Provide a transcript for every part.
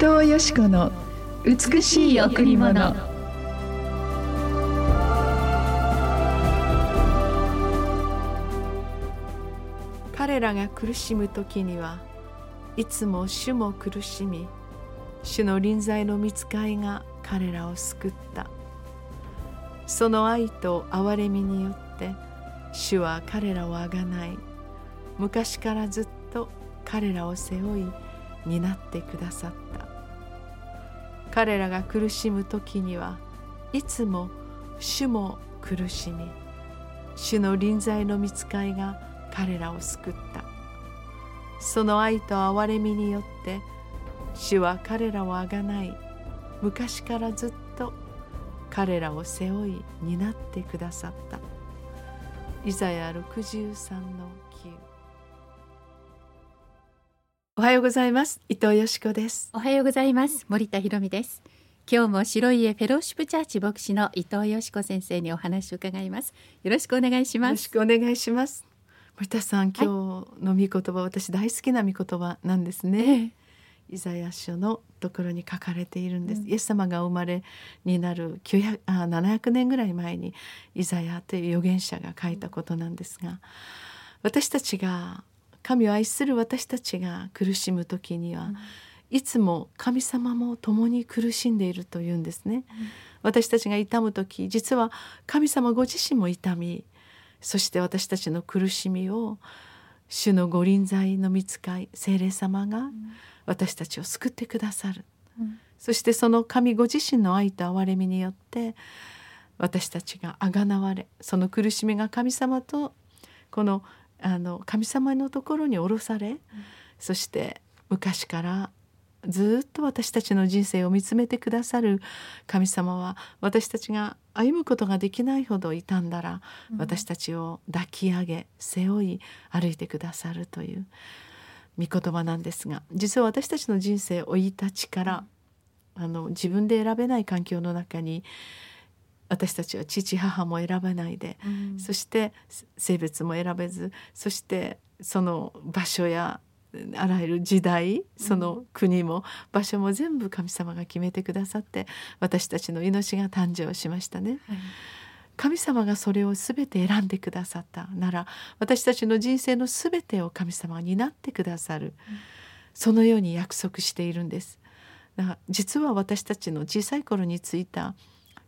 藤よし子の美しい贈り物。彼らが苦しむ時にはいつも主も苦しみ主の臨在の見つかいが彼らを救った。その愛と憐れみによって主は彼らをあがない。昔からずっと彼らを背負い担ってくださった。彼らが苦しむ時にはいつも主も苦しみ主の臨在の見つかいが彼らを救った。その愛と憐れみによって主は彼らをあがない昔からずっと彼らを背負い担ってくださった。イザヤ63の9おはようございます。伊藤よしこです。おはようございます。森田博美です。今日も白い家フェローシップチャーチ牧師の伊藤よしこ先生にお話を伺います。よろしくお願いします。よろしくお願いします。森田さん今日の御言葉、はい、私大好きな御言葉なんですね、ええ、イザヤ書のところに書かれているんです、うん、イエス様がお生まれになる900あ700年ぐらい前にイザヤという預言者が書いたことなんですが私たちが神を愛する私たちが苦しむ時には、うん、いつも神様も共に苦しんでいるというんですね、うん、私たちが痛む時実は神様ご自身も痛みそして私たちの苦しみを主の御臨在の見つかい聖霊様が私たちを救ってくださる、うん、そしてその神ご自身の愛と憐れみによって私たちがあがなわれその苦しみが神様とこのあの神様のところに降ろされ、うん、そして昔からずっと私たちの人生を見つめてくださる神様は私たちが歩むことができないほど傷んだら、うん、私たちを抱き上げ背負い歩いてくださるという御言葉なんですが実は私たちの人生生い立ちからあの自分で選べない環境の中に私たちは父母も選べないで、うん、そして性別も選べずそしてその場所やあらゆる時代その国も場所も全部神様が決めてくださって私たちの命が誕生しましたね。はい。神様がそれを全て選んでくださったなら私たちの人生の全てを神様が担ってくださる、そのように約束しているんです。だから実は私たちの小さい頃についた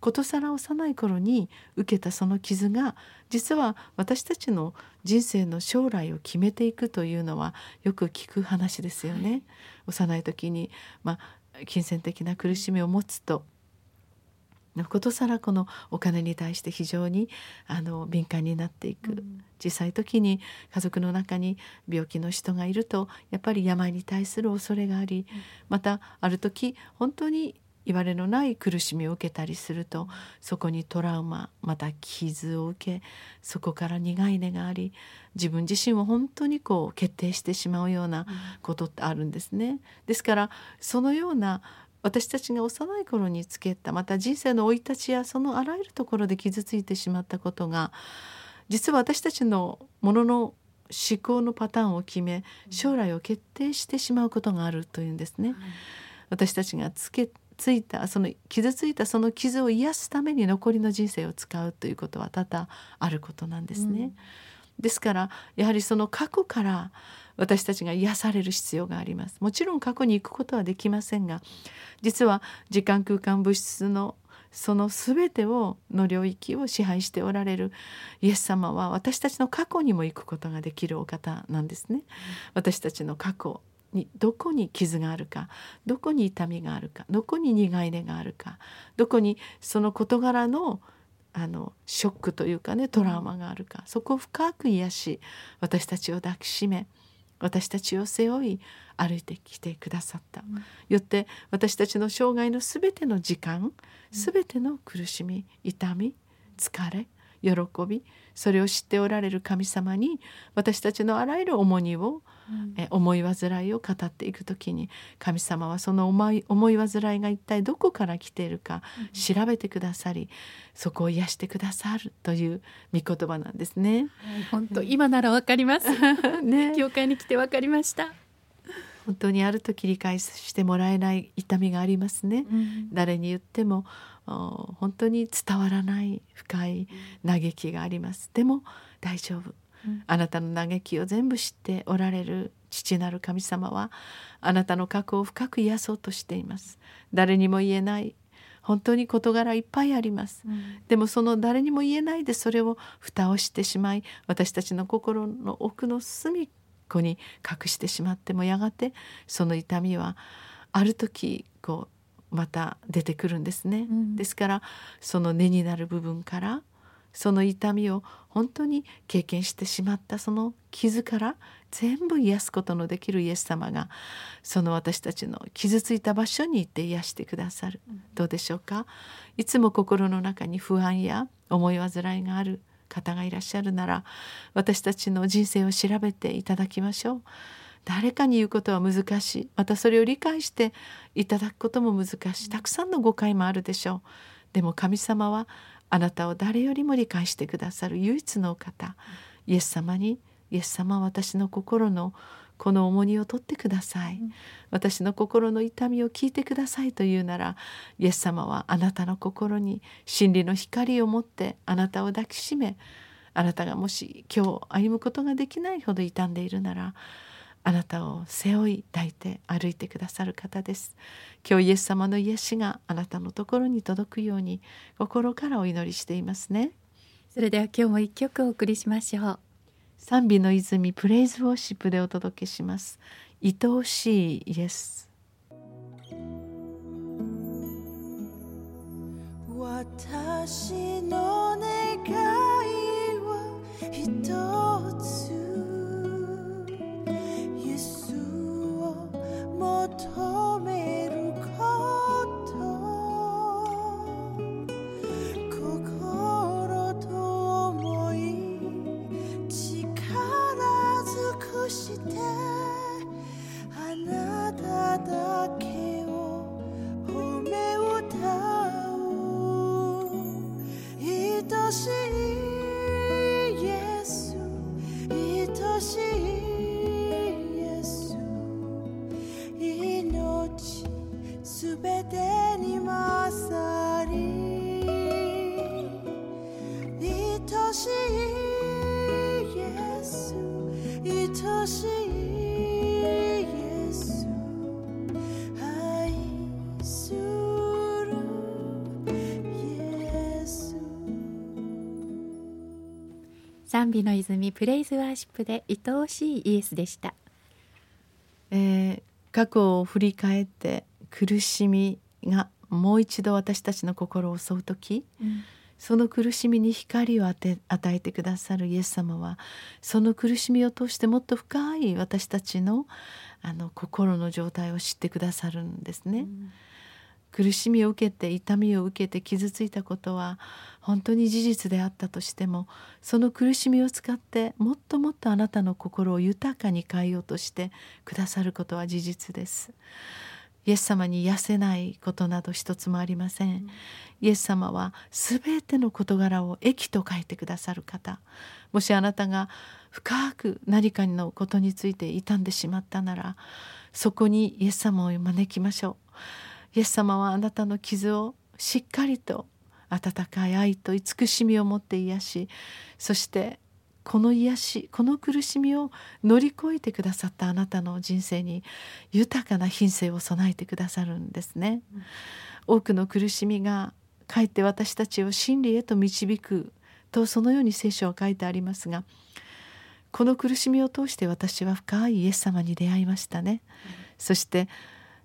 ことさら幼い頃に受けたその傷が実は私たちの人生の将来を決めていくというのはよく聞く話ですよね。はい、幼い時に、まあ、金銭的な苦しみを持つとことさらこのお金に対して非常にあの敏感になっていく、うん、小さい時に家族の中に病気の人がいるとやっぱり病に対する恐れがあり、うん、またある時本当にいわれのない苦しみを受けたりするとそこにトラウマまた傷を受けそこから苦い根があり自分自身を本当にこう決定してしまうようなことってあるんですね。ですからそのような私たちが幼い頃につけたまた人生の生い立ちやそのあらゆるところで傷ついてしまったことが実は私たちのものの思考のパターンを決め将来を決定してしまうことがあるというんですね。私たちがつけついたその傷ついたその傷を癒すために残りの人生を使うということは多々あることなんですね。うん、ですからやはりその過去から私たちが癒される必要がありますもちろん過去に行くことはできませんが実は時間空間物質のその全てをの領域を支配しておられるイエス様は私たちの過去にも行くことができるお方なんですね。うん、私たちの過去にどこに傷があるかどこに痛みがあるかどこに苦い根があるかどこにその事柄のあのショックというかねトラウマがあるかそこを深く癒し私たちを抱きしめ私たちを背負い歩いてきてくださった、うん、よって私たちの生涯の全ての時間全ての苦しみ痛み疲れ喜びそれを知っておられる神様に私たちのあらゆる重荷を、うん、え思い煩いを語っていく時に神様はその思い思い煩いが一体どこから来ているか調べてくださり、うん、そこを癒してくださるという御言葉なんですね。本当、今ならわかります。ね、教会に来てわかりました。本当にある時理解してもらえない痛みがありますね、うん、誰に言っても本当に伝わらない深い嘆きがあります。でも大丈夫、うん、あなたの嘆きを全部知っておられる父なる神様はあなたの過去を深く癒そうとしています。誰にも言えない本当に事柄いっぱいあります、うん、でもその誰にも言えないでそれを蓋をしてしまい私たちの心の奥の隅っこに隠してしまってもやがてその痛みはある時こうまた出てくるんですね、うん、ですからその根になる部分からその痛みを本当に経験してしまったその傷から全部癒すことのできるイエス様がその私たちの傷ついた場所に行って癒してくださる、うん、どうでしょうか？いつも心の中に不安や思い煩いがある方がいらっしゃるなら私たちの人生を調べていただきましょう。誰かに言うことは難しい。またそれを理解していただくことも難しい。たくさんの誤解もあるでしょう。でも神様はあなたを誰よりも理解してくださる唯一の方。イエス様にイエス様は私の心のこの重荷を取ってください、うん、私の心の痛みを聞いてくださいというならイエス様はあなたの心に真理の光を持ってあなたを抱きしめあなたがもし今日歩むことができないほど傷んでいるならあなたを背負い抱いて歩いてくださる方です。今日イエス様の癒しがあなたのところに届くように心からお祈りしていますね。それでは今日も一曲お送りしましょう賛美の泉プレイズウォーシップでお届けします。愛おしいイエス。私の願賛美の泉プレイズワーシップで愛おしいイエスでした、えー、過去を振り返って苦しみがもう一度私たちの心を襲う時、うん、その苦しみに光を与えてくださるイエス様はその苦しみを通してもっと深い私たちのあの心の状態を知ってくださるんですね。うん苦しみを受けて痛みを受けて傷ついたことは本当に事実であったとしてもその苦しみを使ってもっともっとあなたの心を豊かに変えようとしてくださることは事実です。イエス様に癒せないことなど一つもありません。うん、イエス様は全ての事柄を益と書いてくださる方。もしあなたが深く何かのことについて傷んでしまったならそこにイエス様を招きましょう。イエス様はあなたの傷をしっかりと温かい愛と慈しみを持って癒しそしてこの癒しこの苦しみを乗り越えてくださったあなたの人生に豊かな品性を備えてくださるんですね。多くの苦しみがかえって私たちを真理へと導くとそのように聖書は書いてありますがこの苦しみを通して私は深いイエス様に出会いましたね。そして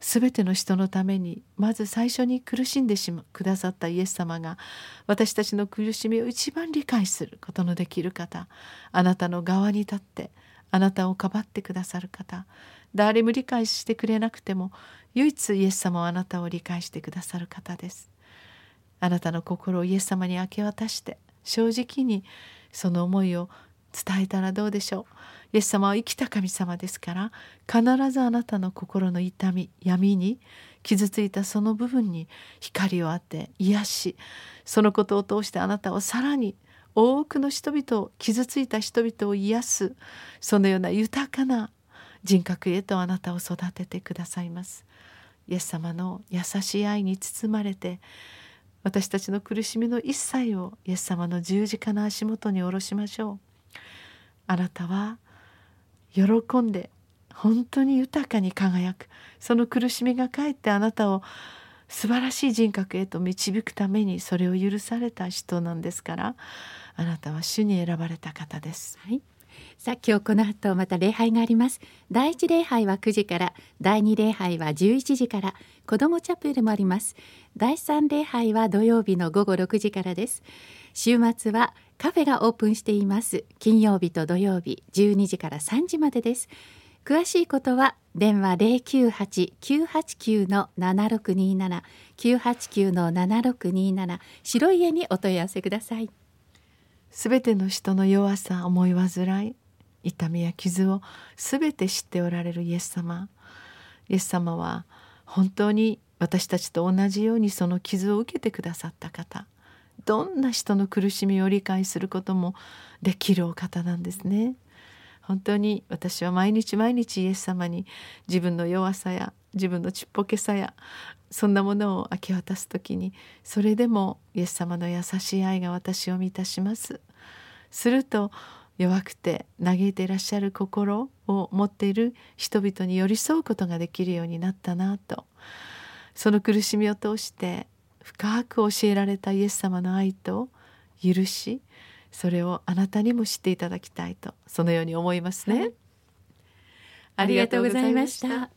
全ての人のためにまず最初に苦しんでしまくださったイエス様が私たちの苦しみを一番理解することのできる方あなたの側に立ってあなたをかばってくださる方誰も理解してくれなくても唯一イエス様はあなたを理解してくださる方です。あなたの心をイエス様に明け渡して正直にその思いを伝えたらどうでしょう。イエス様は生きた神様ですから必ずあなたの心の痛み闇に傷ついたその部分に光を当て癒しそのことを通してあなたをさらに多くの人々を傷ついた人々を癒すそのような豊かな人格へとあなたを育ててくださいます。イエス様の優しい愛に包まれて私たちの苦しみの一切をイエス様の十字架の足元に下ろしましょう。あなたは喜んで本当に豊かに輝く。その苦しみがかえってあなたを素晴らしい人格へと導くためにそれを許された人なんですからあなたは主に選ばれた方です。はい。さあ今日この後また礼拝があります。第一礼拝は9時から第二礼拝は11時から子どもチャペルもあります。第三礼拝は土曜日の午後6時からです。週末はカフェがオープンしています。金曜日と土曜日12時から3時までです。詳しいことは電話098-989の7627 989の7627白い家にお問い合わせください。すべての人の弱さ思い煩い痛みや傷をすべて知っておられるイエス様。イエス様は本当に私たちと同じようにその傷を受けてくださった方。どんな人の苦しみを理解することもできるお方なんですね。本当に私は毎日毎日イエス様に自分の弱さや自分のちっぽけさやそんなものを明け渡す時にそれでもイエス様の優しい愛が私を満たします。すると弱くて嘆いていらっしゃる心を持っている人々に寄り添うことができるようになったなとその苦しみを通して深く教えられたイエス様の愛と許しそれをあなたにも知っていただきたいとそのように思いますね。はい、ありがとうございました。